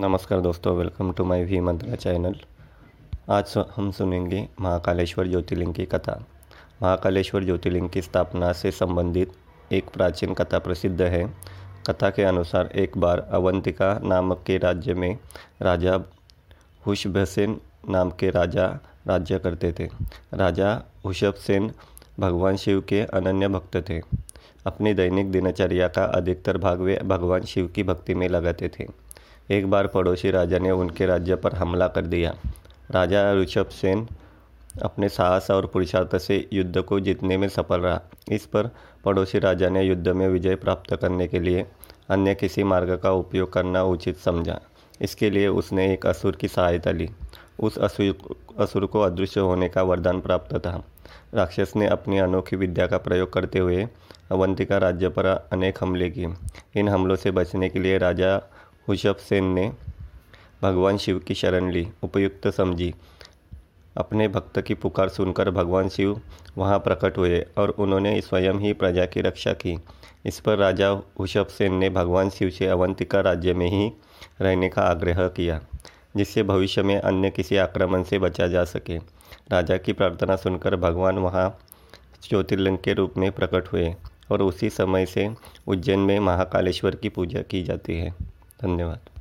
नमस्कार दोस्तों welcome to my V Mantra channel आज हम सुनेंगे महाकालेश्वर ज्योतिर्लिंग की कथा। महाकालेश्वर ज्योतिर्लिंग की स्थापना से संबंधित एक प्राचीन कथा प्रसिद्ध है। कथा के अनुसार एक बार अवंतिका नामक के राज्य में राजा हुशभसेन नाम के राजा राज्य करते थे। राजा हुशभसेन भगवान शिव के अनन्य भक्त थे। अपनी दैनिक दिनचर्या का अधिकतर भाग वे भगवान शिव की भक्ति में लगाते थे। एक बार पड़ोसी राजा ने उनके राज्य पर हमला कर दिया। राजा ऋषभ सेन अपने साहस और पुरुषार्थ से युद्ध को जीतने में सफल रहा। इस पर पड़ोसी राजा ने युद्ध में विजय प्राप्त करने के लिए अन्य किसी मार्ग का उपयोग करना उचित समझा। इसके लिए उसने एक असुर की सहायता ली। उस असुर असुर को अदृश्य होने का वरदान प्राप्त था। राक्षस ने अपनी अनोखी विद्या का प्रयोग करते हुए अवंतिका राज्य पर अनेक हमले किए। इन हमलों से बचने के लिए राजा हुशभ सेन ने भगवान शिव की शरण ली। उपयुक्त समझी। अपने भक्त की पुकार सुनकर भगवान शिव वहाँ प्रकट हुए और उन्होंने स्वयं ही प्रजा की रक्षा की। इस पर राजा हुशभ सेन ने भगवान शिव से अवंतिका राज्य में ही रहने का आग्रह किया, जिससे भविष्य में अन्य किसी आक्रमण से बचा जा सके। राजा की प्रार्थना सुनकर भगवान वहाँ ज्योतिर्लिंग के रूप में प्रकट हुए और उसी समय से उज्जैन में महाकालेश्वर की पूजा की जाती है। धन्यवाद।